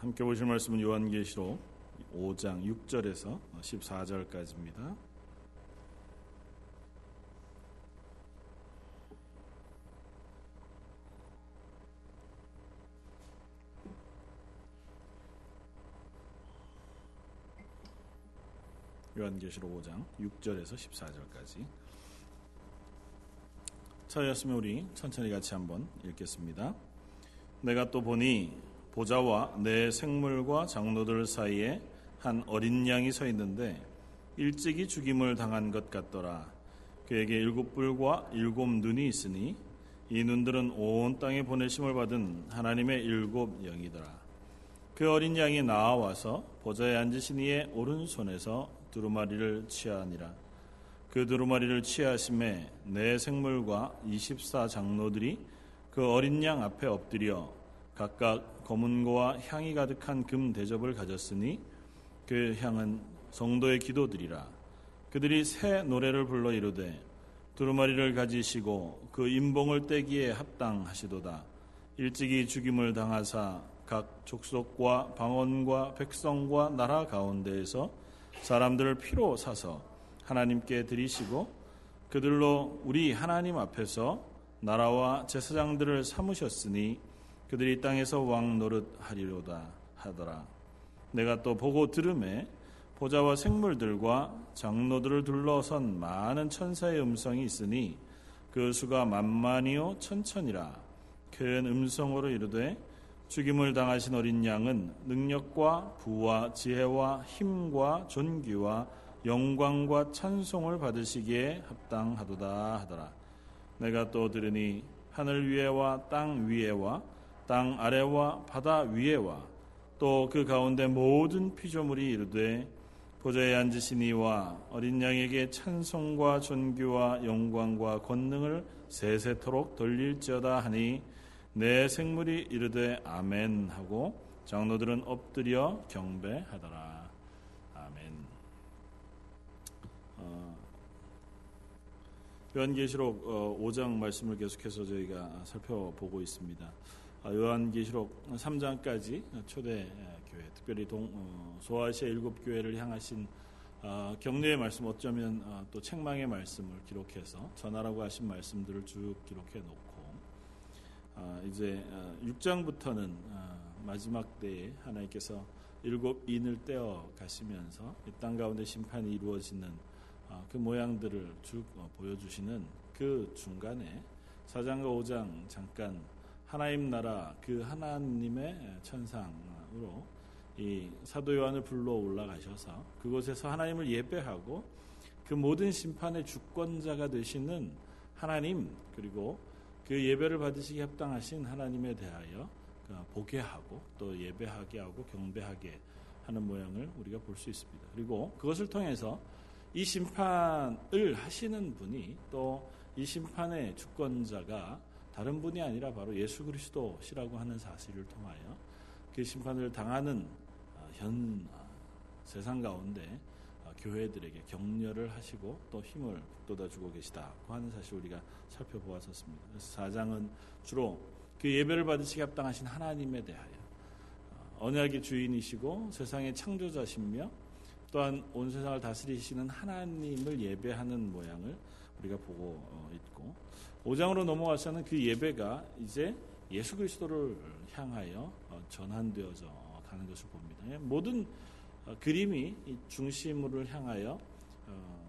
함께 보실 말씀은 요한계시록 5장 6절에서 14절까지입니다. 요한계시록 5장 6절에서 14절까지 차였으면 우리 천천히 같이 한번 읽겠습니다. 내가 또 보니 보좌와 내 생물과 장로들 사이에 한 어린 양이 서 있는데 일찍이 죽임을 당한 것 같더라. 그에게 일곱 뿔과 일곱 눈이 있으니 이 눈들은 온 땅에 보내심을 받은 하나님의 일곱 영이더라. 그 어린 양이 나와서 보좌에 앉으신 이의 오른손에서 두루마리를 취하니라. 그 두루마리를 취하심에 내 생물과 24 장로들이 그 어린 양 앞에 엎드려 각각 검은고와 향이 가득한 금 대접을 가졌으니 그 향은 성도의 기도들이라. 그들이 새 노래를 불러 이르되 두루마리를 가지시고 그 임봉을 떼기에 합당하시도다. 일찍이 죽임을 당하사 각 족속과 방언과 백성과 나라 가운데에서 사람들을 피로 사서 하나님께 드리시고 그들로 우리 하나님 앞에서 나라와 제사장들을 삼으셨으니 그들이 땅에서 왕 노릇 하리로다 하더라. 내가 또 보고 들음에 보좌와 생물들과 장로들을 둘러선 많은 천사의 음성이 있으니 그 수가 만만이요 천천이라 큰 음성으로 이르되 죽임을 당하신 어린 양은 능력과 부와 지혜와 힘과 존귀와 영광과 찬송을 받으시기에 합당하도다 하더라. 내가 또 들으니 하늘 위에와 땅 위에와 땅 아래와 바다 위에와 또 그 가운데 모든 피조물이 이르되 보좌에 앉으신 이와 어린 양에게 찬송과 존귀와 영광과 권능을 세세토록 돌릴지어다 하니 내 생물이 이르되 아멘 하고 장로들은 엎드려 경배하더라. 아멘. 어, 요한계시록 5장 어, 말씀을 계속해서 저희가 살펴보고 있습니다. 아, 요한계시록 3장까지 초대 교회, 특별히 동, 어, 소아시아 일곱 교회를 향하신 어, 격려의 말씀, 어쩌면 어, 또 책망의 말씀을 기록해서 전하라고 하신 말씀들을 쭉 기록해 놓고 아, 이제 6장부터는 마지막 때에 하나님께서 일곱 인을 떼어 가시면서 이 땅 가운데 심판이 이루어지는 그 모양들을 쭉 보여주시는 그 중간에 4장과 5장 잠깐 하나님 나라 그 하나님의 천상으로 이 사도 요한을 불러 올라가셔서 그곳에서 하나님을 예배하고 그 모든 심판의 주권자가 되시는 하나님 그리고 그 예배를 받으시기 합당하신 하나님에 대하여 그 보게 하고 또 예배하게 하고 경배하게 하는 모양을 우리가 볼 수 있습니다. 그리고 그것을 통해서 이 심판을 하시는 분이 또 이 심판의 주권자가 다른 분이 아니라 바로 예수 그리스도시라고 하는 사실을 통하여 그 심판을 당하는 아, 현 아, 세상 가운데 아, 교회들에게 격려를 하시고 또 힘을 북돋아주고 계시다고 하는 사실 우리가 살펴보았었습니다. 4장은 주로 그 예배를 받으시기 합당하신 하나님에 대하여 언약의 주인이시고 세상의 창조자시며 또한 온 세상을 다스리시는 하나님을 예배하는 모양을 우리가 보고 어, 있고 5장으로 넘어와서는 그 예배가 이제 예수 그리스도를 향하여 어, 전환되어져 가는 것을 봅니다. 예, 모든 어, 그림이 중심을 향하여 어,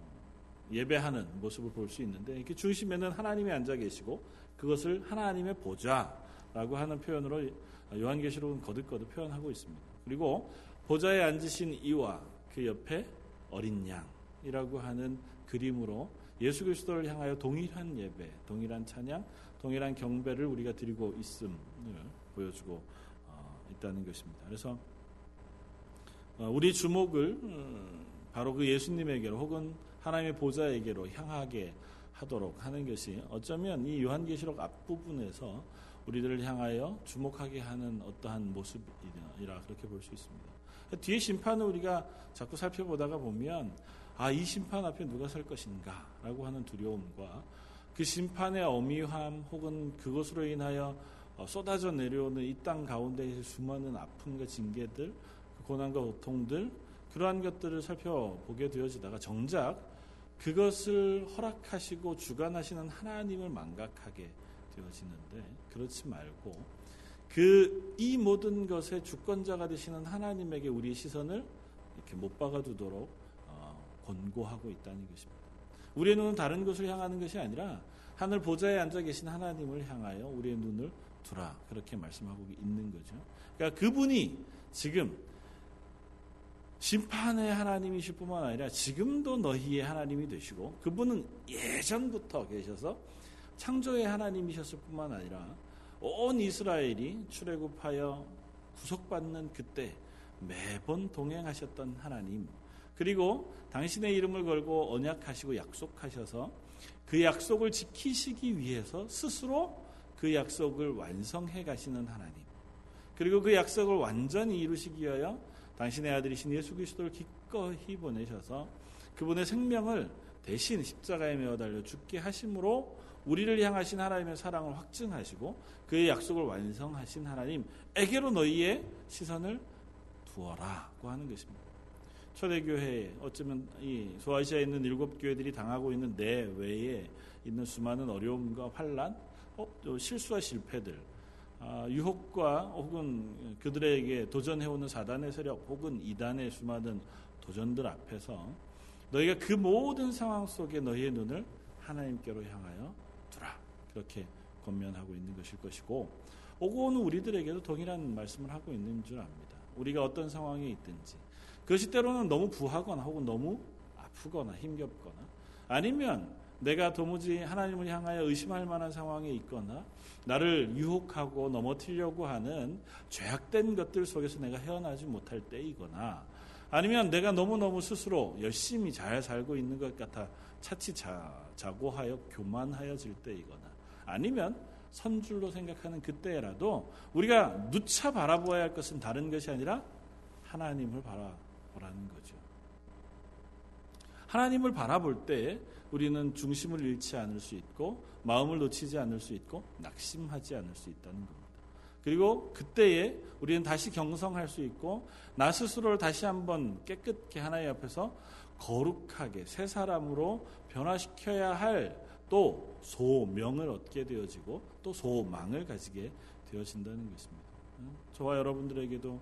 예배하는 모습을 볼 수 있는데 그 중심에는 하나님이 앉아 계시고 그것을 하나님의 보좌라고 하는 표현으로 요한계시록은 거듭거듭 표현하고 있습니다. 그리고 보좌에 앉으신 이와 그 옆에 어린 양이라고 하는 그림으로 예수 그리스도를 향하여 동일한 예배, 동일한 찬양, 동일한 경배를 우리가 드리고 있음을 보여주고 어, 있다는 것입니다. 그래서 어, 우리 주목을 음, 바로 그 예수님에게로 혹은 하나님의 보좌에게로 향하게 하도록 하는 것이 어쩌면 이 요한계시록 앞부분에서 우리들을 향하여 주목하게 하는 어떠한 모습이라 그렇게 볼 수 있습니다. 뒤에 심판을 우리가 자꾸 살펴보다가 보면 아, 이 심판 앞에 누가 설 것인가? 라고 하는 두려움과 그 심판의 어미함 혹은 그것으로 인하여 어, 쏟아져 내려오는 이 땅 가운데의 수많은 아픔과 징계들, 그 고난과 고통들 그러한 것들을 살펴보게 되어지다가 정작 그것을 허락하시고 주관하시는 하나님을 망각하게 되어지는데 그렇지 말고 그 이 모든 것의 주권자가 되시는 하나님에게 우리의 시선을 이렇게 못 박아두도록 어, 권고하고 있다는 것입니다. 우리의 눈은 다른 곳을 향하는 것이 아니라 하늘 보좌에 앉아 계신 하나님을 향하여 우리의 눈을 두라 그렇게 말씀하고 있는 거죠. 그러니까 그분이 지금 심판의 하나님이실 뿐만 아니라 지금도 너희의 하나님이 되시고 그분은 예전부터 계셔서 창조의 하나님이셨을 뿐만 아니라 온 이스라엘이 출애굽하여 구속받는 그때 매번 동행하셨던 하나님 그리고 당신의 이름을 걸고 언약하시고 약속하셔서 그 약속을 지키시기 위해서 스스로 그 약속을 완성해 가시는 하나님 그리고 그 약속을 완전히 이루시기 위하여 당신의 아들이신 예수 그리스도를 기꺼이 보내셔서 그분의 생명을 대신 십자가에 매어 달려 죽게 하심으로 우리를 향하신 하나님의 사랑을 확증하시고 그의 약속을 완성하신 하나님에게로 너희의 시선을 두어라고 하는 것입니다. 초대교회에 어쩌면 이 소아시아에 있는 일곱 교회들이 당하고 있는 내외에 있는 수많은 어려움과 환란, 어, 실수와 실패들, 아, 유혹과 혹은 그들에게 도전해오는 사단의 세력 혹은 이단의 수많은 도전들 앞에서 너희가 그 모든 상황 속에 너희의 눈을 하나님께로 향하여 두라 그렇게 권면하고 있는 것일 것이고 오고 오는 우리들에게도 동일한 말씀을 하고 있는 줄 압니다. 우리가 어떤 상황에 있든지 그것이 때로는 너무 부하거나 혹은 너무 아프거나 힘겹거나 아니면 내가 도무지 하나님을 향하여 의심할 만한 상황에 있거나 나를 유혹하고 넘어뜨리려고 하는 죄악된 것들 속에서 내가 헤어나지 못할 때이거나 아니면 내가 너무너무 스스로 열심히 잘 살고 있는 것 같아 차치 자, 자고하여 교만하여질 때이거나 아니면 선줄로 생각하는 그때라도 우리가 누차 바라보아야 할 것은 다른 것이 아니라 하나님을 바라 보라는 거죠. 하나님을 바라볼 때 우리는 중심을 잃지 않을 수 있고 마음을 놓치지 않을 수 있고 낙심하지 않을 수 있다는 겁니다. 그리고 그때에 우리는 다시 경성할 수 있고 나 스스로를 다시 한번 깨끗게 하나님 앞에서 거룩하게 새 사람으로 변화시켜야 할 또 소명을 얻게 되어지고 또 소망을 가지게 되어진다는 것입니다. 저와 여러분들에게도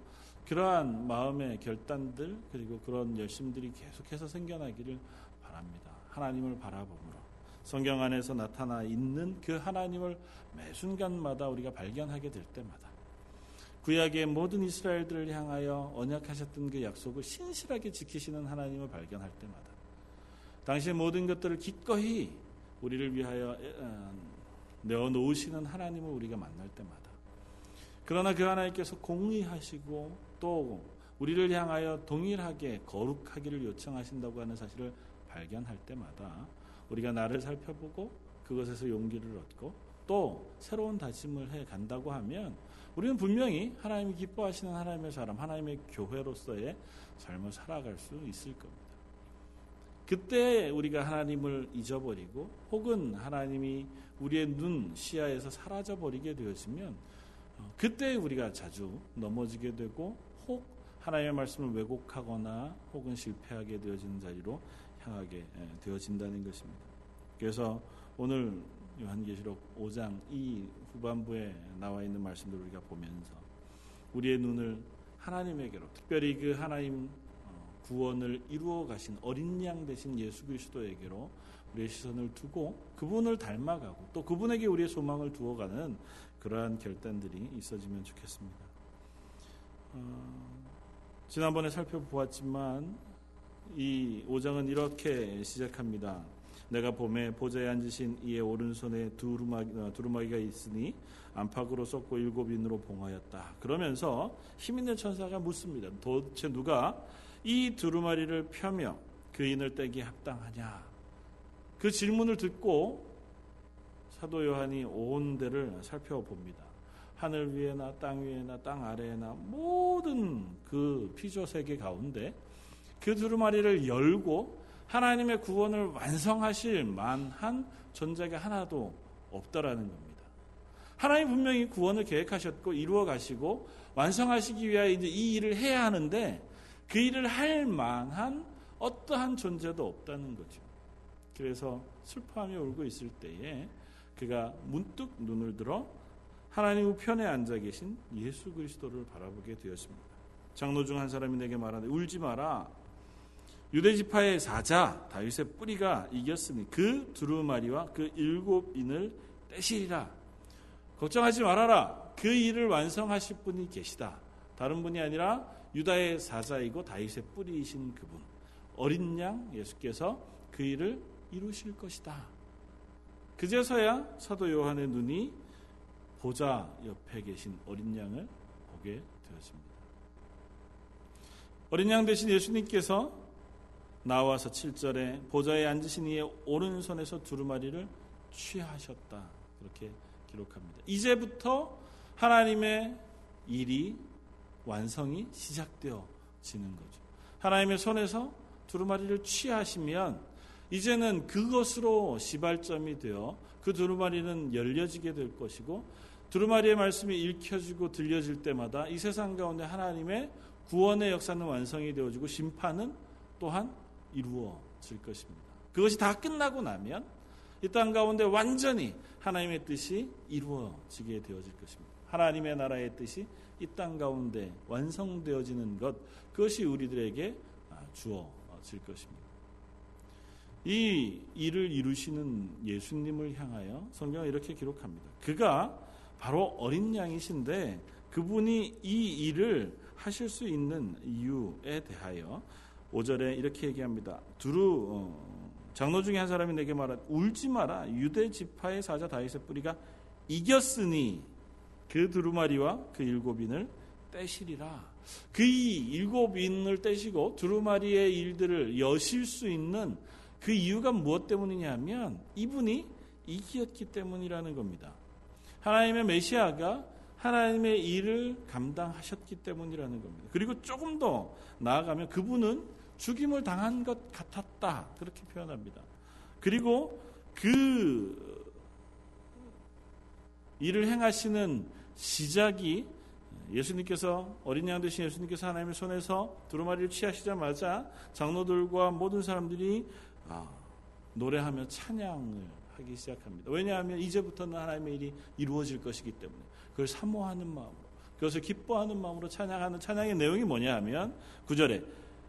그러한 마음의 결단들 그리고 그런 열심들이 계속해서 생겨나기를 바랍니다. 하나님을 바라봄으로 성경 안에서 나타나 있는 그 하나님을 매 순간마다 우리가 발견하게 될 때마다 구약의 모든 이스라엘들을 향하여 언약하셨던 그 약속을 신실하게 지키시는 하나님을 발견할 때마다 당시의 모든 것들을 기꺼이 우리를 위하여 어, 내어 놓으시는 하나님을 우리가 만날 때마다 그러나 그 하나님께서 공의하시고 또 우리를 향하여 동일하게 거룩하기를 요청하신다고 하는 사실을 발견할 때마다 우리가 나를 살펴보고 그것에서 용기를 얻고 또 새로운 다짐을 해 간다고 하면 우리는 분명히 하나님이 기뻐하시는 하나님의 사람, 하나님의 교회로서의 삶을 살아갈 수 있을 겁니다. 그때 우리가 하나님을 잊어버리고 혹은 하나님이 우리의 눈 시야에서 사라져 버리게 되어지면 어, 그때 우리가 자주 넘어지게 되고 혹 하나님의 말씀을 왜곡하거나 혹은 실패하게 되어지는 자리로 향하게 예, 되어진다는 것입니다. 그래서 오늘 요한계시록 5장 이 후반부에 나와 있는 말씀들을 우리가 보면서 우리의 눈을 하나님에게로 특별히 그 하나님 어, 구원을 이루어 가신 어린 양 되신 예수 그리스도에게로 우리의 시선을 두고 그분을 닮아가고 또 그분에게 우리의 소망을 두어가는 그러한 결단들이 있어지면 좋겠습니다. 어, 지난번에 살펴보았지만 이 5장은 이렇게 시작합니다. 내가 봄에 보좌에 앉으신 이의 오른손에 두루마기, 어, 두루마기가 있으니 안팎으로 썩고 일곱 인으로 봉하였다. 그러면서 힘 있는 천사가 묻습니다. 도대체 누가 이 두루마리를 펴며 그 인을 떼기 합당하냐? 그 질문을 듣고 사도 요한이 온 데를 살펴봅니다. 하늘 위에나 땅 위에나 땅 아래에나 모든 그 피조 세계 가운데 그 두루마리를 열고 하나님의 구원을 완성하실 만한 존재가 하나도 없다라는 겁니다. 하나님 분명히 구원을 계획하셨고 이루어 가시고 완성하시기 위하여 이제 이 일을 해야 하는데 그 일을 할 만한 어떠한 존재도 없다는 거죠. 그래서 슬퍼하며 울고 있을 때에 그가 문득 눈을 들어 하나님 우편에 앉아 계신 예수 그리스도를 바라보게 되었습니다. 장로 중 한 사람이 내게 말하되 울지 마라. 유대 지파의 사자 다윗의 뿌리가 이겼으니 그 두루마리와 그 일곱 인을 떼시리라. 걱정하지 말아라. 그 일을 완성하실 분이 계시다. 다른 분이 아니라 유다의 사자이고 다윗의 뿌리이신 그분. 어린 양 예수께서 그 일을 이루실 것이다. 그제서야 사도 요한의 눈이 보좌 옆에 계신 어린 양을 보게 되었습니다. 어린 양 대신 예수님께서 나와서 7절에 보좌에 앉으신 이의 오른손에서 두루마리를 취하셨다. 그렇게 기록합니다. 이제부터 하나님의 일이 완성이 시작되어지는 거죠. 하나님의 손에서 두루마리를 취하시면 이제는 그것으로 시발점이 되어 그 두루마리는 열려지게 될 것이고 두루마리의 말씀이 읽혀지고 들려질 때마다 이 세상 가운데 하나님의 구원의 역사는 완성이 되어지고 심판은 또한 이루어질 것입니다. 그것이 다 끝나고 나면 이 땅 가운데 완전히 하나님의 뜻이 이루어지게 되어질 것입니다. 하나님의 나라의 뜻이 이 땅 가운데 완성되어지는 것 그것이 우리들에게 주어질 것입니다. 이 일을 이루시는 예수님을 향하여 성경은 이렇게 기록합니다. 그가 바로 어린 양이신데 그분이 이 일을 하실 수 있는 이유에 대하여 5절에 이렇게 얘기합니다. 두루 어, 장로 중에 한 사람이 내게 말하 울지 마라 유대 지파의 사자 다윗의 뿌리가 이겼으니 그 두루마리와 그 일곱인을 떼시리라. 그 일곱인을 떼시고 두루마리의 일들을 여실 수 있는 그 이유가 무엇 때문이냐면 이분이 이기었기 때문이라는 겁니다. 하나님의 메시아가 하나님의 일을 감당하셨기 때문이라는 겁니다. 그리고 조금 더 나아가면 그분은 죽임을 당한 것 같았다. 그렇게 표현합니다. 그리고 그 일을 행하시는 시작이 예수님께서 어린 양 되신 예수님께서 하나님의 손에서 두루마리를 취하시자마자 장로들과 모든 사람들이 아, 노래하며 찬양을 하기 시작합니다. 왜냐하면 이제부터는 하나님의 일이 이루어질 것이기 때문에 그걸 사모하는 마음으로 그것을 기뻐하는 마음으로 찬양하는 찬양의 내용이 뭐냐 하면 9절에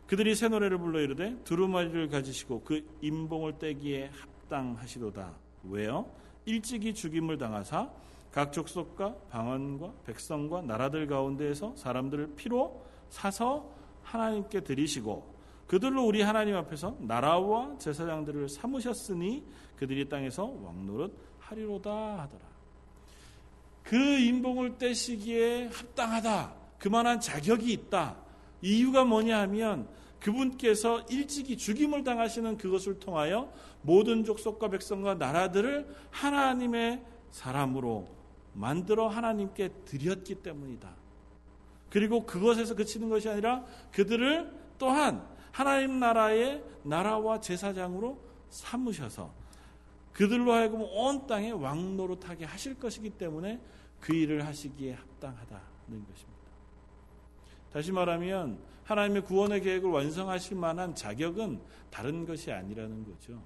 그들이 새 노래를 불러 이르되 두루마리를 가지시고 그 임봉을 떼기에 합당하시도다. 왜요? 일찍이 죽임을 당하사 각 족속과 방언과 백성과 나라들 가운데에서 사람들을 피로 사서 하나님께 드리시고 그들로 우리 하나님 앞에서 나라와 제사장들을 삼으셨으니 그들이 땅에서 왕노릇 하리로다 하더라. 그 인봉을 떼시기에 합당하다. 그만한 자격이 있다. 이유가 뭐냐 하면 그분께서 일찍이 죽임을 당하시는 그것을 통하여 모든 족속과 백성과 나라들을 하나님의 사람으로 만들어 하나님께 드렸기 때문이다. 그리고 그것에서 그치는 것이 아니라 그들을 또한 하나님 나라의 나라와 제사장으로 삼으셔서 그들로 하여금 온 땅에 왕노릇하게 하실 것이기 때문에 그 일을 하시기에 합당하다는 것입니다. 다시 말하면 하나님의 구원의 계획을 완성하실 만한 자격은 다른 것이 아니라는 거죠.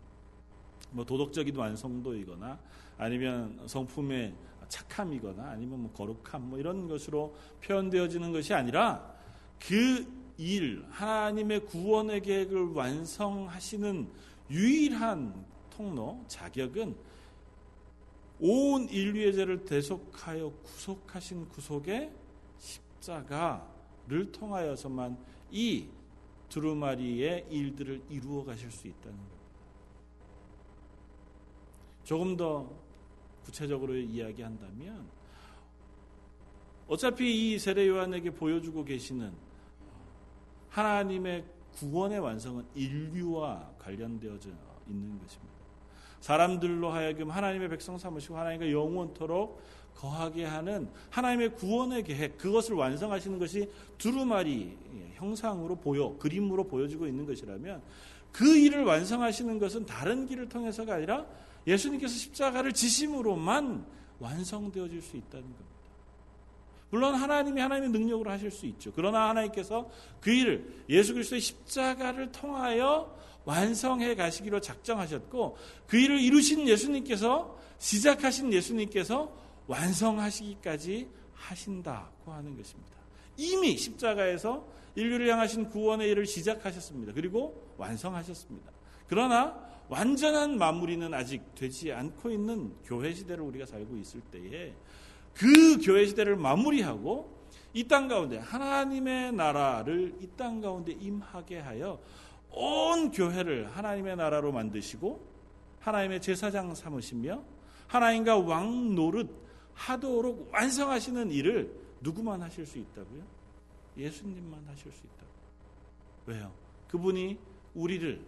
뭐 도덕적인 완성도이거나 아니면 성품의 착함이거나 아니면 뭐 거룩함 뭐 이런 것으로 표현되어지는 것이 아니라 그 일, 하나님의 구원의 계획을 완성하시는 유일한 통로, 자격은 온 인류의 죄를 대속하여 구속하신 구속의 십자가를 통하여서만 이 두루마리의 일들을 이루어 가실 수 있다는 겁니다. 조금 더 구체적으로 이야기한다면 어차피 이 세례 요한에게 보여주고 계시는 하나님의 구원의 완성은 인류와 관련되어져 있는 것입니다. 사람들로 하여금 하나님의 백성 삼으시고 하나님과 영원토록 거하게 하는 하나님의 구원의 계획 그것을 완성하시는 것이 두루마리 형상으로 보여 그림으로 보여지고 있는 것이라면 그 일을 완성하시는 것은 다른 길을 통해서가 아니라 예수님께서 십자가를 지심으로만 완성되어질 수 있다는 겁니다. 물론 하나님이 하나님의 능력으로 하실 수 있죠. 그러나 하나님께서 그 일을 예수 그리스도의 십자가를 통하여 완성해 가시기로 작정하셨고 그 일을 이루신 예수님께서 시작하신 예수님께서 완성하시기까지 하신다고 하는 것입니다. 이미 십자가에서 인류를 향하신 구원의 일을 시작하셨습니다. 그리고 완성하셨습니다. 그러나 완전한 마무리는 아직 되지 않고 있는 교회 시대를 우리가 살고 있을 때에 그 교회 시대를 마무리하고 이 땅 가운데 하나님의 나라를 이 땅 가운데 임하게 하여 온 교회를 하나님의 나라로 만드시고 하나님의 제사장 삼으시며 하나님과 왕 노릇 하도록 완성하시는 일을 누구만 하실 수 있다고요? 예수님만 하실 수 있다고. 왜요? 그분이 우리를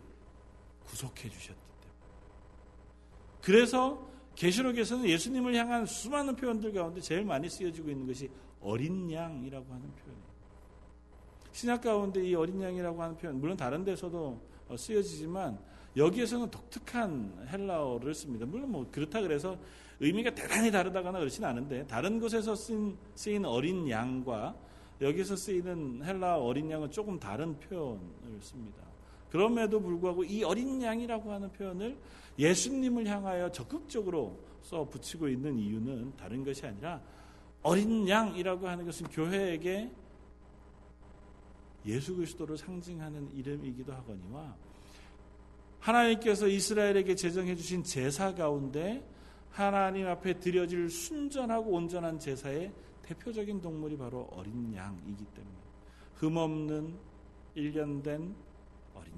구속해 주셨기 때문에. 그래서 계시록에서는 예수님을 향한 수많은 표현들 가운데 제일 많이 쓰여지고 있는 것이 어린 양이라고 하는 표현이에요. 신약 가운데 이 어린 양이라고 하는 표현, 물론 다른 데서도 어, 쓰여지지만 여기에서는 독특한 헬라어를 씁니다. 물론 뭐 그렇다 그래서 의미가 대단히 다르다거나 그렇진 않은데 다른 곳에서 쓰인, 쓰인 어린 양과 여기서 쓰이는 헬라 어린 양은 조금 다른 표현을 씁니다. 그럼에도 불구하고 이 어린 양이라고 하는 표현을 예수님을 향하여 적극적으로 써 붙이고 있는 이유는 다른 것이 아니라 어린 양이라고 하는 것은 교회에게 예수 그리스도를 상징하는 이름이기도 하거니와 하나님께서 이스라엘에게 제정해 주신 제사 가운데 하나님 앞에 드려질 순전하고 온전한 제사의 대표적인 동물이 바로 어린 양이기 때문에 흠없는 일련된 어린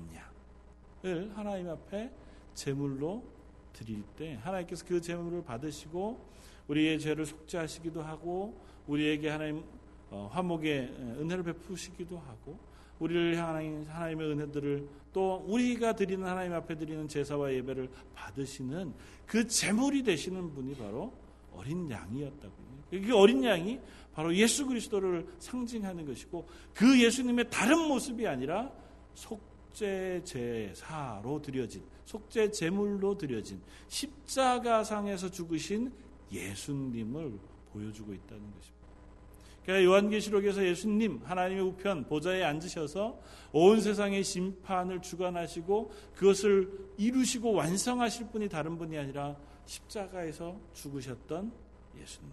양을 하나님 앞에 제물로 드릴 때 하나님께서 그 제물을 받으시고 우리의 죄를 속죄하시기도 하고 우리에게 하나님 어, 화목의 은혜를 베푸시기도 하고 우리를 향한 하나님의 은혜들을 또 우리가 드리는 하나님 앞에 드리는 제사와 예배를 받으시는 그 제물이 되시는 분이 바로 어린 양이었다고요. 그 어린 양이 바로 예수 그리스도를 상징하는 것이고 그 예수님의 다른 모습이 아니라 속죄 제사로 드려진 속죄 제물로 드려진 십자가상에서 죽으신 예수님을 보여주고 있다는 것입니다. 그러니까 요한계시록에서 예수님 하나님의 우편 보좌에 앉으셔서 온 세상의 심판을 주관하시고 그것을 이루시고 완성하실 분이 다른 분이 아니라 십자가에서 죽으셨던 예수님.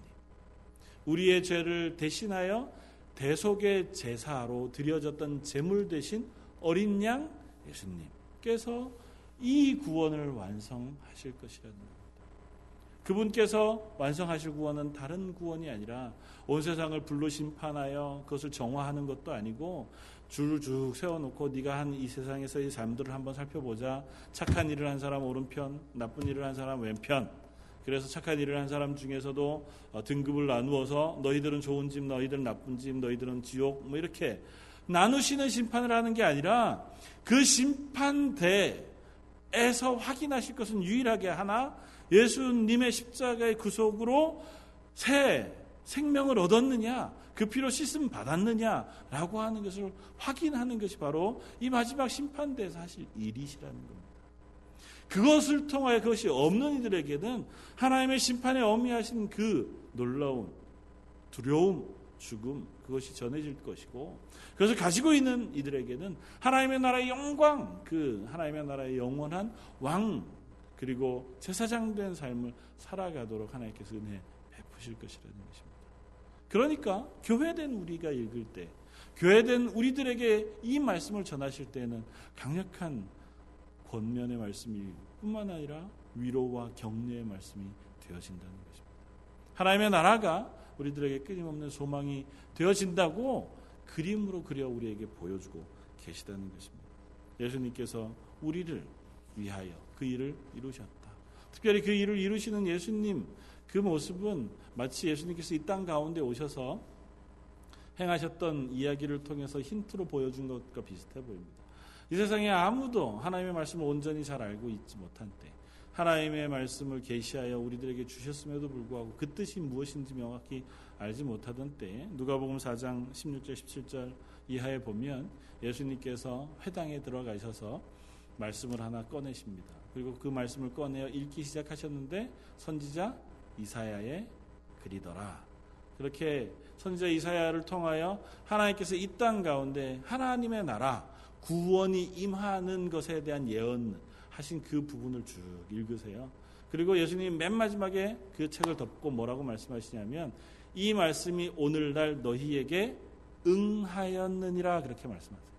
우리의 죄를 대신하여 대속의 제사로 드려졌던 제물 대신 어린 양 예수님께서 이 구원을 완성하실 것이라는. 그분께서 완성하실 구원은 다른 구원이 아니라 온 세상을 불로 심판하여 그것을 정화하는 것도 아니고 줄을 쭉 세워놓고 네가 한 이 세상에서의 삶들을 한번 살펴보자. 착한 일을 한 사람 오른편, 나쁜 일을 한 사람 왼편. 그래서 착한 일을 한 사람 중에서도 어, 등급을 나누어서 너희들은 좋은 집, 너희들은 나쁜 집, 너희들은 지옥 뭐 이렇게 나누시는 심판을 하는 게 아니라 그 심판대에서 확인하실 것은 유일하게 하나 예수님의 십자가의 구속으로 새 생명을 얻었느냐 그 피로 씻음 받았느냐라고 하는 것을 확인하는 것이 바로 이 마지막 심판대에서 하실 일이시라는 겁니다. 그것을 통하여 그것이 없는 이들에게는 하나님의 심판에 어미하신 그 놀라운 두려움, 죽음 그것이 전해질 것이고 그것을 가지고 있는 이들에게는 하나님의 나라의 영광, 그 하나님의 나라의 영원한 왕 그리고 제사장 된 삶을 살아가도록 하나님께서 은혜 베푸실 것이라는 것입니다. 그러니까 교회된 우리가 읽을 때 교회된 우리들에게 이 말씀을 전하실 때는 강력한 권면의 말씀이 뿐만 아니라 위로와 격려의 말씀이 되어진다는 것입니다. 하나님의 나라가 우리들에게 끊임없는 소망이 되어진다고 그림으로 그려 우리에게 보여주고 계시다는 것입니다. 예수님께서 우리를 위하여 그 일을 이루셨다. 특별히 그 일을 이루시는 예수님 그 모습은 마치 예수님께서 이 땅 가운데 오셔서 행하셨던 이야기를 통해서 힌트로 보여준 것과 비슷해 보입니다. 이 세상에 아무도 하나님의 말씀을 온전히 잘 알고 있지 못한 때 하나님의 말씀을 계시하여 우리들에게 주셨음에도 불구하고 그 뜻이 무엇인지 명확히 알지 못하던 때 누가복음 4장 16절 17절 이하에 보면 예수님께서 회당에 들어가셔서 말씀을 하나 꺼내십니다. 그리고 그 말씀을 꺼내어 읽기 시작하셨는데 선지자 이사야의 글이더라. 그렇게 선지자 이사야를 통하여 하나님께서 이 땅 가운데 하나님의 나라 구원이 임하는 것에 대한 예언하신 그 부분을 쭉 읽으세요. 그리고 예수님 맨 마지막에 그 책을 덮고 뭐라고 말씀하시냐면 이 말씀이 오늘날 너희에게 응하였느니라 그렇게 말씀하세요.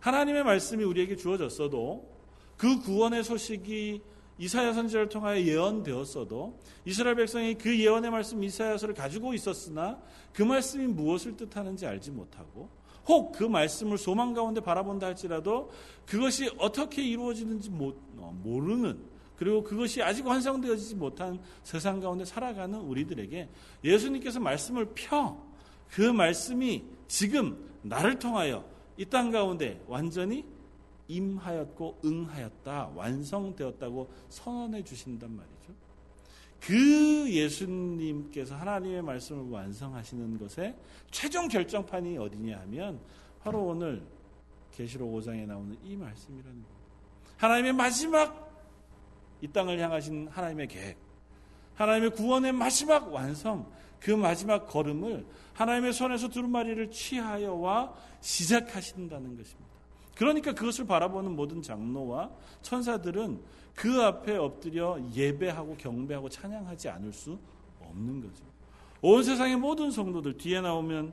하나님의 말씀이 우리에게 주어졌어도 그 구원의 소식이 이사야 선지자를 통하여 예언되었어도 이스라엘 백성이 그 예언의 말씀 이사야서를 가지고 있었으나 그 말씀이 무엇을 뜻하는지 알지 못하고 혹 그 말씀을 소망 가운데 바라본다 할지라도 그것이 어떻게 이루어지는지 어, 모르는 그리고 그것이 아직 완성되어지지 못한 세상 가운데 살아가는 우리들에게 예수님께서 말씀을 펴 그 말씀이 지금 나를 통하여 이 땅 가운데 완전히 임하였고 응하였다 완성되었다고 선언해 주신단 말이죠. 그 예수님께서 하나님의 말씀을 완성하시는 것에 최종 결정판이 어디냐 하면 바로 오늘 계시록 5장에 나오는 이 말씀이라는 겁니다. 하나님의 마지막 이 땅을 향하신 하나님의 계획, 하나님의 구원의 마지막 완성, 그 마지막 걸음을 하나님의 손에서 두루마리를 취하여와 시작하신다는 것입니다. 그러니까 그것을 바라보는 모든 장로와 천사들은 그 앞에 엎드려 예배하고 경배하고 찬양하지 않을 수 없는 거죠. 온 세상의 모든 성도들 뒤에 나오면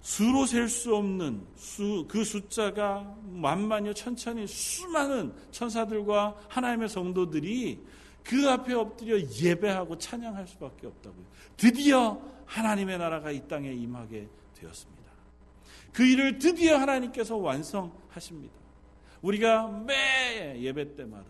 수로 셀 수 없는 수, 그 숫자가 만만여 천천히 수많은 천사들과 하나님의 성도들이 그 앞에 엎드려 예배하고 찬양할 수밖에 없다고요. 드디어 하나님의 나라가 이 땅에 임하게 되었습니다. 그 일을 드디어 하나님께서 완성하십니다. 우리가 매 예배 때마다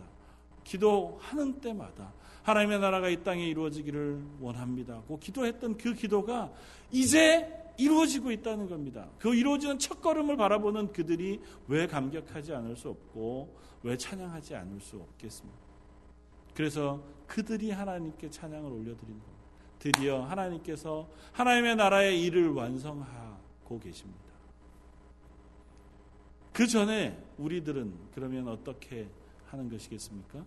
기도하는 때마다 하나님의 나라가 이 땅에 이루어지기를 원합니다. 고 기도했던 그 기도가 이제 이루어지고 있다는 겁니다. 그 이루어지는 첫 걸음을 바라보는 그들이 왜 감격하지 않을 수 없고 왜 찬양하지 않을 수 없겠습니까? 그래서 그들이 하나님께 찬양을 올려드리는 겁니다. 드디어 하나님께서 하나님의 나라의 일을 완성하고 계십니다. 그 전에 우리들은 그러면 어떻게 하는 것이겠습니까?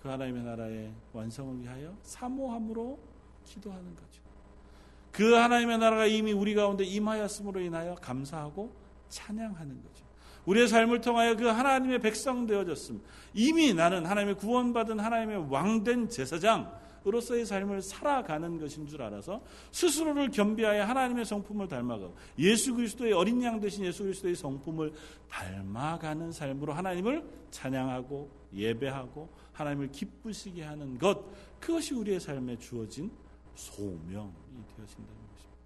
그 하나님의 나라의 완성을 위하여 사모함으로 기도하는 거죠. 그 하나님의 나라가 이미 우리 가운데 임하였음으로 인하여 감사하고 찬양하는 거죠. 우리의 삶을 통하여 그 하나님의 백성 되어졌음. 이미 나는 하나님의 구원받은 하나님의 왕된 제사장, 으로서의 삶을 살아가는 것인 줄 알아서 스스로를 겸비하여 하나님의 성품을 닮아가고 예수 그리스도의 어린 양 되신 예수 그리스도의 성품을 닮아가는 삶으로 하나님을 찬양하고 예배하고 하나님을 기쁘시게 하는 것 그것이 우리의 삶에 주어진 소명이 되어진다는 것입니다.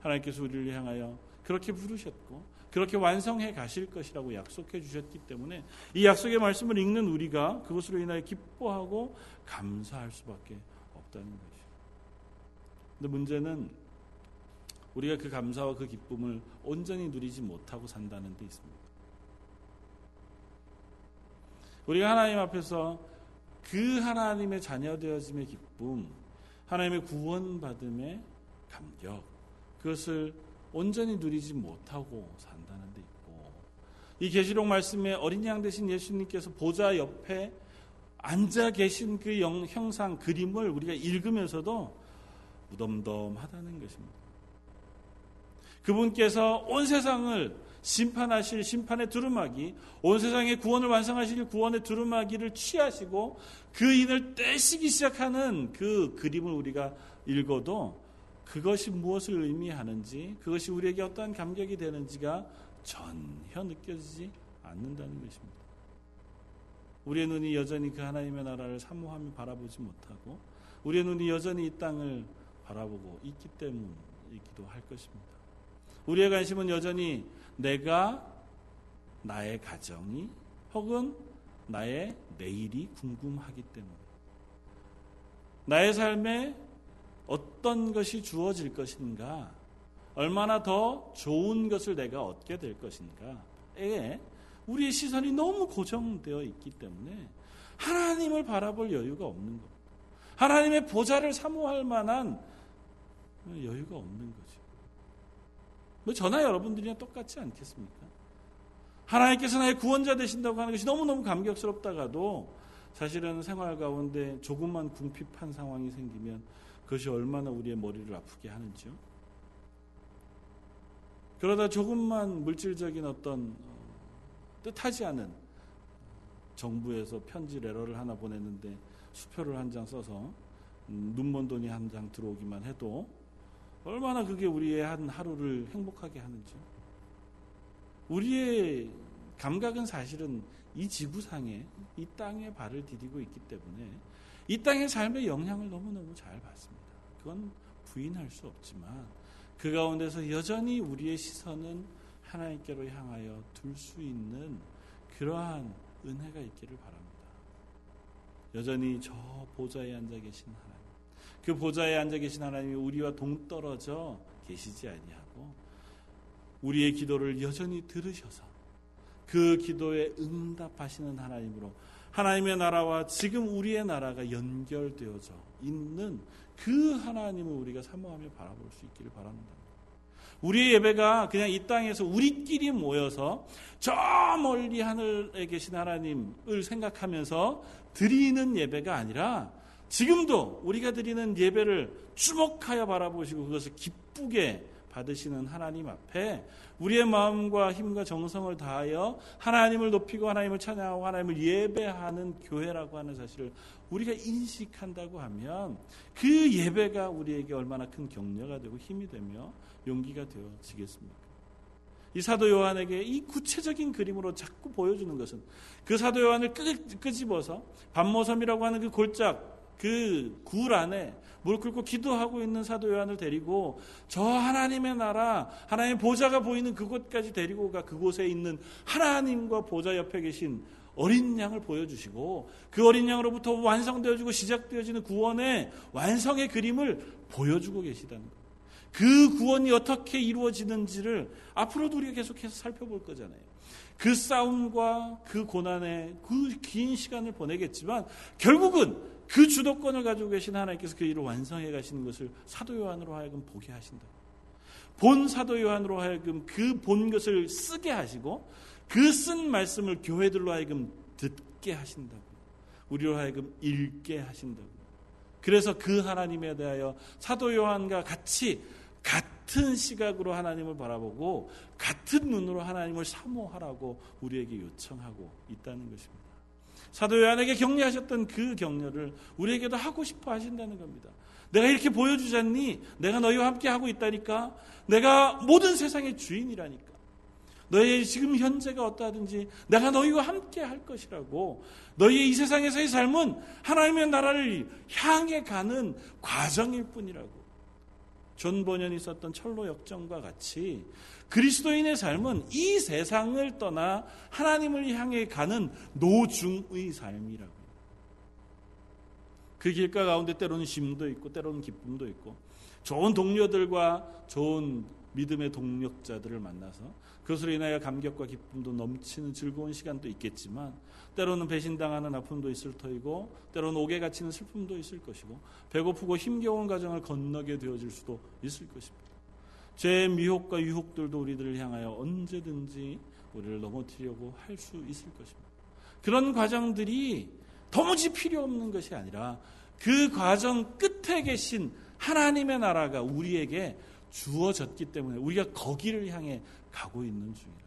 하나님께서 우리를 향하여 그렇게 부르셨고 그렇게 완성해 가실 것이라고 약속해 주셨기 때문에 이 약속의 말씀을 읽는 우리가 그것으로 인하여 기뻐하고 감사할 수밖에 없다는 것이죠. 근데 문제는 우리가 그 감사와 그 기쁨을 온전히 누리지 못하고 산다는 데 있습니다. 우리가 하나님 앞에서 그 하나님의 자녀 되어짐의 기쁨, 하나님의 구원받음의 감격, 그것을 온전히 누리지 못하고 산다는 데 있고 이 계시록 말씀에 어린 양 대신 예수님께서 보좌 옆에 앉아 계신 그 영, 형상 그림을 우리가 읽으면서도 무덤덤하다는 것입니다. 그분께서 온 세상을 심판하실 심판의 두루마기, 온 세상의 구원을 완성하실 구원의 두루마기를 취하시고 그 인을 떼시기 시작하는 그 그림을 우리가 읽어도 그것이 무엇을 의미하는지, 그것이 우리에게 어떠한 감격이 되는지가 전혀 느껴지지 않는다는 것입니다. 우리의 눈이 여전히 그 하나님의 나라를 사모하며 바라보지 못하고, 우리의 눈이 여전히 이 땅을 바라보고 있기 때문이기도 할 것입니다. 우리의 관심은 여전히 내가 나의 가정이 혹은 나의 내일이 궁금하기 때문에 나의 삶에 어떤 것이 주어질 것인가, 얼마나 더 좋은 것을 내가 얻게 될 것인가에 우리의 시선이 너무 고정되어 있기 때문에 하나님을 바라볼 여유가 없는 것. 하나님의 보좌를 사모할 만한 여유가 없는 거죠. 뭐 저나 여러분들이랑 똑같지 않겠습니까? 하나님께서 나의 구원자 되신다고 하는 것이 너무너무 감격스럽다가도 사실은 생활 가운데 조금만 궁핍한 상황이 생기면 그것이 얼마나 우리의 머리를 아프게 하는지요. 그러다 조금만 물질적인 어떤 어, 뜻하지 않은 정부에서 편지 레러를 하나 보냈는데 수표를 한 장 써서 음, 눈먼 돈이 한 장 들어오기만 해도 얼마나 그게 우리의 한 하루를 행복하게 하는지. 우리의 감각은 사실은 이 지구상에 이 땅에 발을 디디고 있기 때문에 이 땅의 삶의 영향을 너무너무 잘 받습니다. 그건 부인할 수 없지만 그 가운데서 여전히 우리의 시선은 하나님께로 향하여 둘 수 있는 그러한 은혜가 있기를 바랍니다. 여전히 저 보좌에 앉아 계신 하나님, 그 보좌에 앉아 계신 하나님이 우리와 동떨어져 계시지 아니하고 우리의 기도를 여전히 들으셔서 그 기도에 응답하시는 하나님으로 하나님의 나라와 지금 우리의 나라가 연결되어져 있는 그 하나님을 우리가 사모하며 바라볼 수 있기를 바랍니다. 우리의 예배가 그냥 이 땅에서 우리끼리 모여서 저 멀리 하늘에 계신 하나님을 생각하면서 드리는 예배가 아니라 지금도 우리가 드리는 예배를 주목하여 바라보시고 그것을 기쁘게 받으시는 하나님 앞에 우리의 마음과 힘과 정성을 다하여 하나님을 높이고 하나님을 찬양하고 하나님을 예배하는 교회라고 하는 사실을 우리가 인식한다고 하면 그 예배가 우리에게 얼마나 큰 격려가 되고 힘이 되며 용기가 되어지겠습니까? 이 사도 요한에게 이 구체적인 그림으로 자꾸 보여주는 것은 그 사도 요한을 끄집어서 반모섬이라고 하는 그 골짝 그 굴 안에 물 끓고 기도하고 있는 사도 요한을 데리고 저 하나님의 나라 하나님의 보좌가 보이는 그곳까지 데리고 가 그곳에 있는 하나님과 보좌 옆에 계신 어린 양을 보여주시고 그 어린 양으로부터 완성되어지고 시작되어지는 구원의 완성의 그림을 보여주고 계시다는 것. 그 구원이 어떻게 이루어지는지를 앞으로도 우리가 계속해서 살펴볼 거잖아요. 그 싸움과 그 고난의 그 긴 시간을 보내겠지만 결국은 그 주도권을 가지고 계신 하나님께서 그 일을 완성해 가시는 것을 사도 요한으로 하여금 보게 하신다. 본 사도 요한으로 하여금 그 본 것을 쓰게 하시고 그 쓴 말씀을 교회들로 하여금 듣게 하신다고. 우리로 하여금 읽게 하신다고. 그래서 그 하나님에 대하여 사도 요한과 같이 같은 시각으로 하나님을 바라보고 같은 눈으로 하나님을 사모하라고 우리에게 요청하고 있다는 것입니다. 사도 요한에게 격려하셨던 그 격려를 우리에게도 하고 싶어 하신다는 겁니다. 내가 이렇게 보여주잖니? 내가 너희와 함께 하고 있다니까? 내가 모든 세상의 주인이라니까? 너희의 지금 현재가 어떠하든지 내가 너희와 함께 할 것이라고 너희의 이 세상에서의 삶은 하나님의 나라를 향해 가는 과정일 뿐이라고 존 번연이 썼던 천로역정과 같이 그리스도인의 삶은 이 세상을 떠나 하나님을 향해 가는 노중의 삶이라고. 그 길가 가운데 때로는 쉼도 있고 때로는 기쁨도 있고 좋은 동료들과 좋은 믿음의 동역자들을 만나서 그것으로 인하여 감격과 기쁨도 넘치는 즐거운 시간도 있겠지만 때로는 배신당하는 아픔도 있을 터이고 때로는 옥에 갇히는 슬픔도 있을 것이고 배고프고 힘겨운 가정을 건너게 되어질 수도 있을 것입니다. 죄의 미혹과 유혹들도 우리들을 향하여 언제든지 우리를 넘어뜨리려고 할 수 있을 것입니다. 그런 과정들이 도무지 필요 없는 것이 아니라 그 과정 끝에 계신 하나님의 나라가 우리에게 주어졌기 때문에 우리가 거기를 향해 가고 있는 중이라.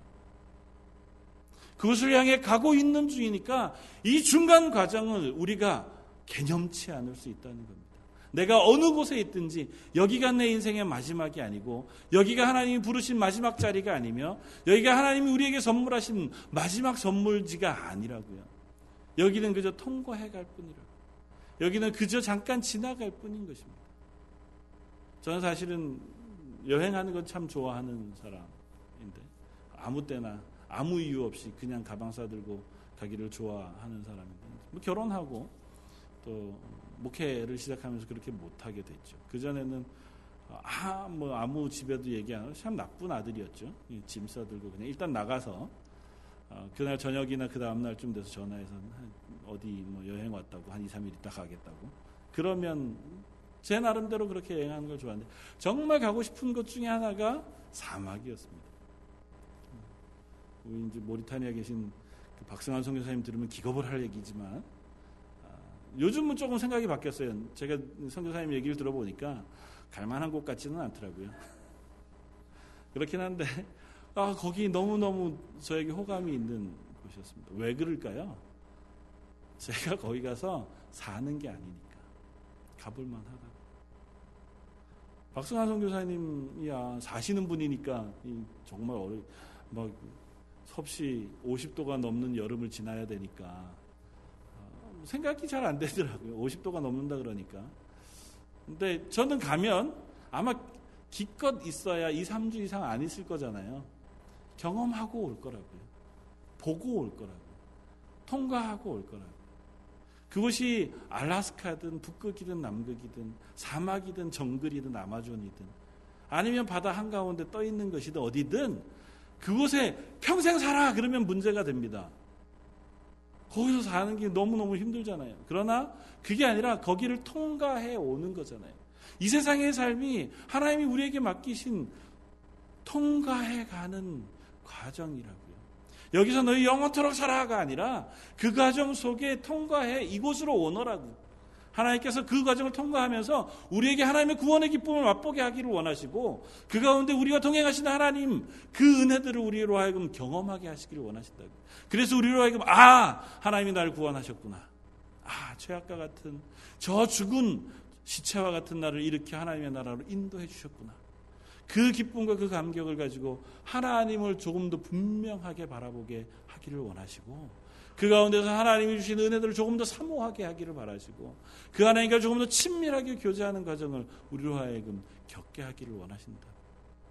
그것을 향해 가고 있는 중이니까 이 중간 과정을 우리가 개념치 않을 수 있다는 겁니다. 내가 어느 곳에 있든지 여기가 내 인생의 마지막이 아니고 여기가 하나님이 부르신 마지막 자리가 아니며 여기가 하나님이 우리에게 선물하신 마지막 선물지가 아니라고요. 여기는 그저 통과해 갈 뿐이라. 여기는 그저 잠깐 지나갈 뿐인 것입니다. 저는 사실은 여행하는 건 참 좋아하는 사람인데 아무 때나 아무 이유 없이 그냥 가방 싸들고 가기를 좋아하는 사람인데 뭐 결혼하고 또 목회를 시작하면서 그렇게 못하게 됐죠. 그 전에는 아, 뭐 아무 집에도 얘기 안 하고 참 나쁜 아들이었죠. 짐 싸들고 그냥 일단 나가서 어, 그날 저녁이나 그 다음 날쯤 돼서 전화해서 어디 뭐 여행 왔다고 한 2, 3일 있다 가겠다고. 그러면 제 나름대로 그렇게 여행하는 걸 좋아하는데 정말 가고 싶은 것 중에 하나가 사막이었습니다. 우리 이제 모리타니아 계신 그 박승환 선교사님 들으면 기겁을 할 얘기지만 요즘은 조금 생각이 바뀌었어요. 제가 선교사님 얘기를 들어보니까 갈만한 곳 같지는 않더라고요. 그렇긴 한데 아 거기 너무 너무 저에게 호감이 있는 곳이었습니다. 왜 그럴까요? 제가 거기 가서 사는 게 아니니까 가볼만 하다. 박승환 선교사님이야 사시는 분이니까 정말 어려 막 섭씨 50도가 넘는 여름을 지나야 되니까 어, 생각이 잘 안 되더라고요. 50도가 넘는다 그러니까. 근데 저는 가면 아마 기껏 있어야 2, 3주 이상 안 있을 거잖아요. 경험하고 올 거라고요. 보고 올 거라고요. 통과하고 올 거라고요. 그것이 알라스카든 북극이든 남극이든 사막이든 정글이든 아마존이든 아니면 바다 한가운데 떠 있는 것이든 어디든 그곳에 평생 살아 그러면 문제가 됩니다. 거기서 사는 게 너무너무 힘들잖아요. 그러나 그게 아니라 거기를 통과해 오는 거잖아요. 이 세상의 삶이 하나님이 우리에게 맡기신 통과해 가는 과정이라고요. 여기서 너희 영원토록 살아가 아니라 그 과정 속에 통과해 이곳으로 오너라고. 하나님께서 그 과정을 통과하면서 우리에게 하나님의 구원의 기쁨을 맛보게 하기를 원하시고 그 가운데 우리가 동행하시는 하나님 그 은혜들을 우리로 하여금 경험하게 하시기를 원하신다고. 그래서 우리로 하여금 아 하나님이 나를 구원하셨구나. 아 죄악과 같은 저 죽은 시체와 같은 나를 이렇게 하나님의 나라로 인도해 주셨구나. 그 기쁨과 그 감격을 가지고 하나님을 조금 더 분명하게 바라보게 하기를 원하시고 그 가운데서 하나님이 주신 은혜들을 조금 더 사모하게 하기를 바라시고 그 하나님과 조금 더 친밀하게 교제하는 과정을 우리로 하여금 겪게 하기를 원하신다.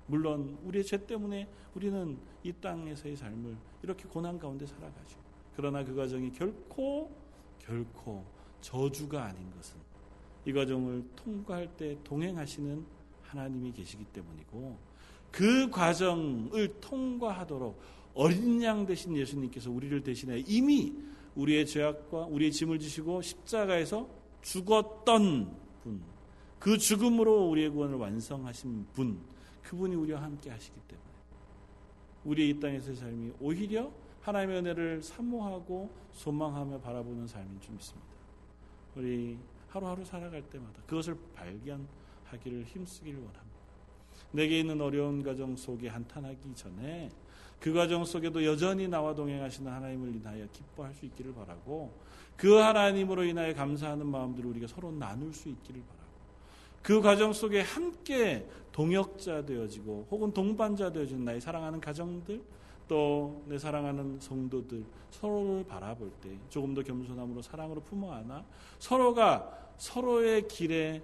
물론 우리의 죄 때문에 우리는 이 땅에서의 삶을 이렇게 고난 가운데 살아가죠. 그러나 그 과정이 결코 결코 저주가 아닌 것은 이 과정을 통과할 때 동행하시는 하나님이 계시기 때문이고 그 과정을 통과하도록 어린 양 되신 예수님께서 우리를 대신해 이미 우리의 죄악과 우리의 짐을 지시고 십자가에서 죽었던 분, 그 죽음으로 우리의 구원을 완성하신 분, 그분이 우리와 함께 하시기 때문에 우리의 이 땅에서의 삶이 오히려 하나님의 은혜를 사모하고 소망하며 바라보는 삶인 줄 믿습니다. 우리 하루하루 살아갈 때마다 그것을 발견하기를 힘쓰기를 원합니다. 내게 있는 어려운 가정 속에 한탄하기 전에 그 과정 속에도 여전히 나와 동행하시는 하나님을 인하여 기뻐할 수 있기를 바라고 그 하나님으로 인하여 감사하는 마음들을 우리가 서로 나눌 수 있기를 바라고 그 과정 속에 함께 동역자 되어지고 혹은 동반자 되어지는 나의 사랑하는 가정들 또 내 사랑하는 성도들 서로를 바라볼 때 조금 더 겸손함으로 사랑으로 품어 안아 서로가 서로의 길에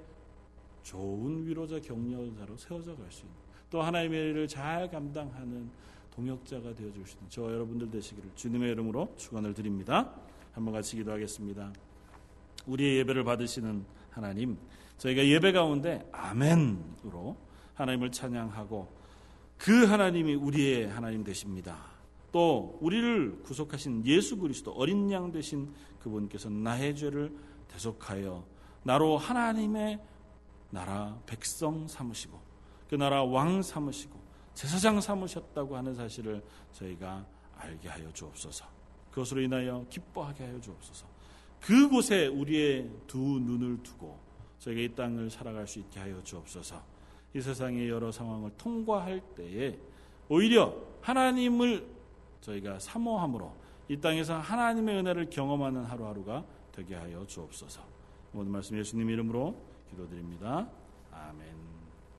좋은 위로자 격려자로 세워져 갈 수 있는 또 하나님의 일을 잘 감당하는 동역자가 되어 주시는 저 여러분들 되시기를 주님의 이름으로 축원을 드립니다. 한번 같이 기도하겠습니다. 우리의 예배를 받으시는 하나님, 저희가 예배 가운데 아멘으로 하나님을 찬양하고 그 하나님이 우리의 하나님 되십니다. 또 우리를 구속하신 예수 그리스도 어린 양 되신 그분께서 나의 죄를 대속하여 나로 하나님의 나라 백성 삼으시고 그 나라 왕 삼으시고 제사장 삼으셨다고 하는 사실을 저희가 알게 하여 주옵소서. 그것으로 인하여 기뻐하게 하여 주옵소서. 그곳에 우리의 두 눈을 두고 저희가 이 땅을 살아갈 수 있게 하여 주옵소서. 이 세상의 여러 상황을 통과할 때에 오히려 하나님을 저희가 사모함으로 이 땅에서 하나님의 은혜를 경험하는 하루하루가 되게 하여 주옵소서. 모든 말씀 예수님 이름으로 기도드립니다. 아멘.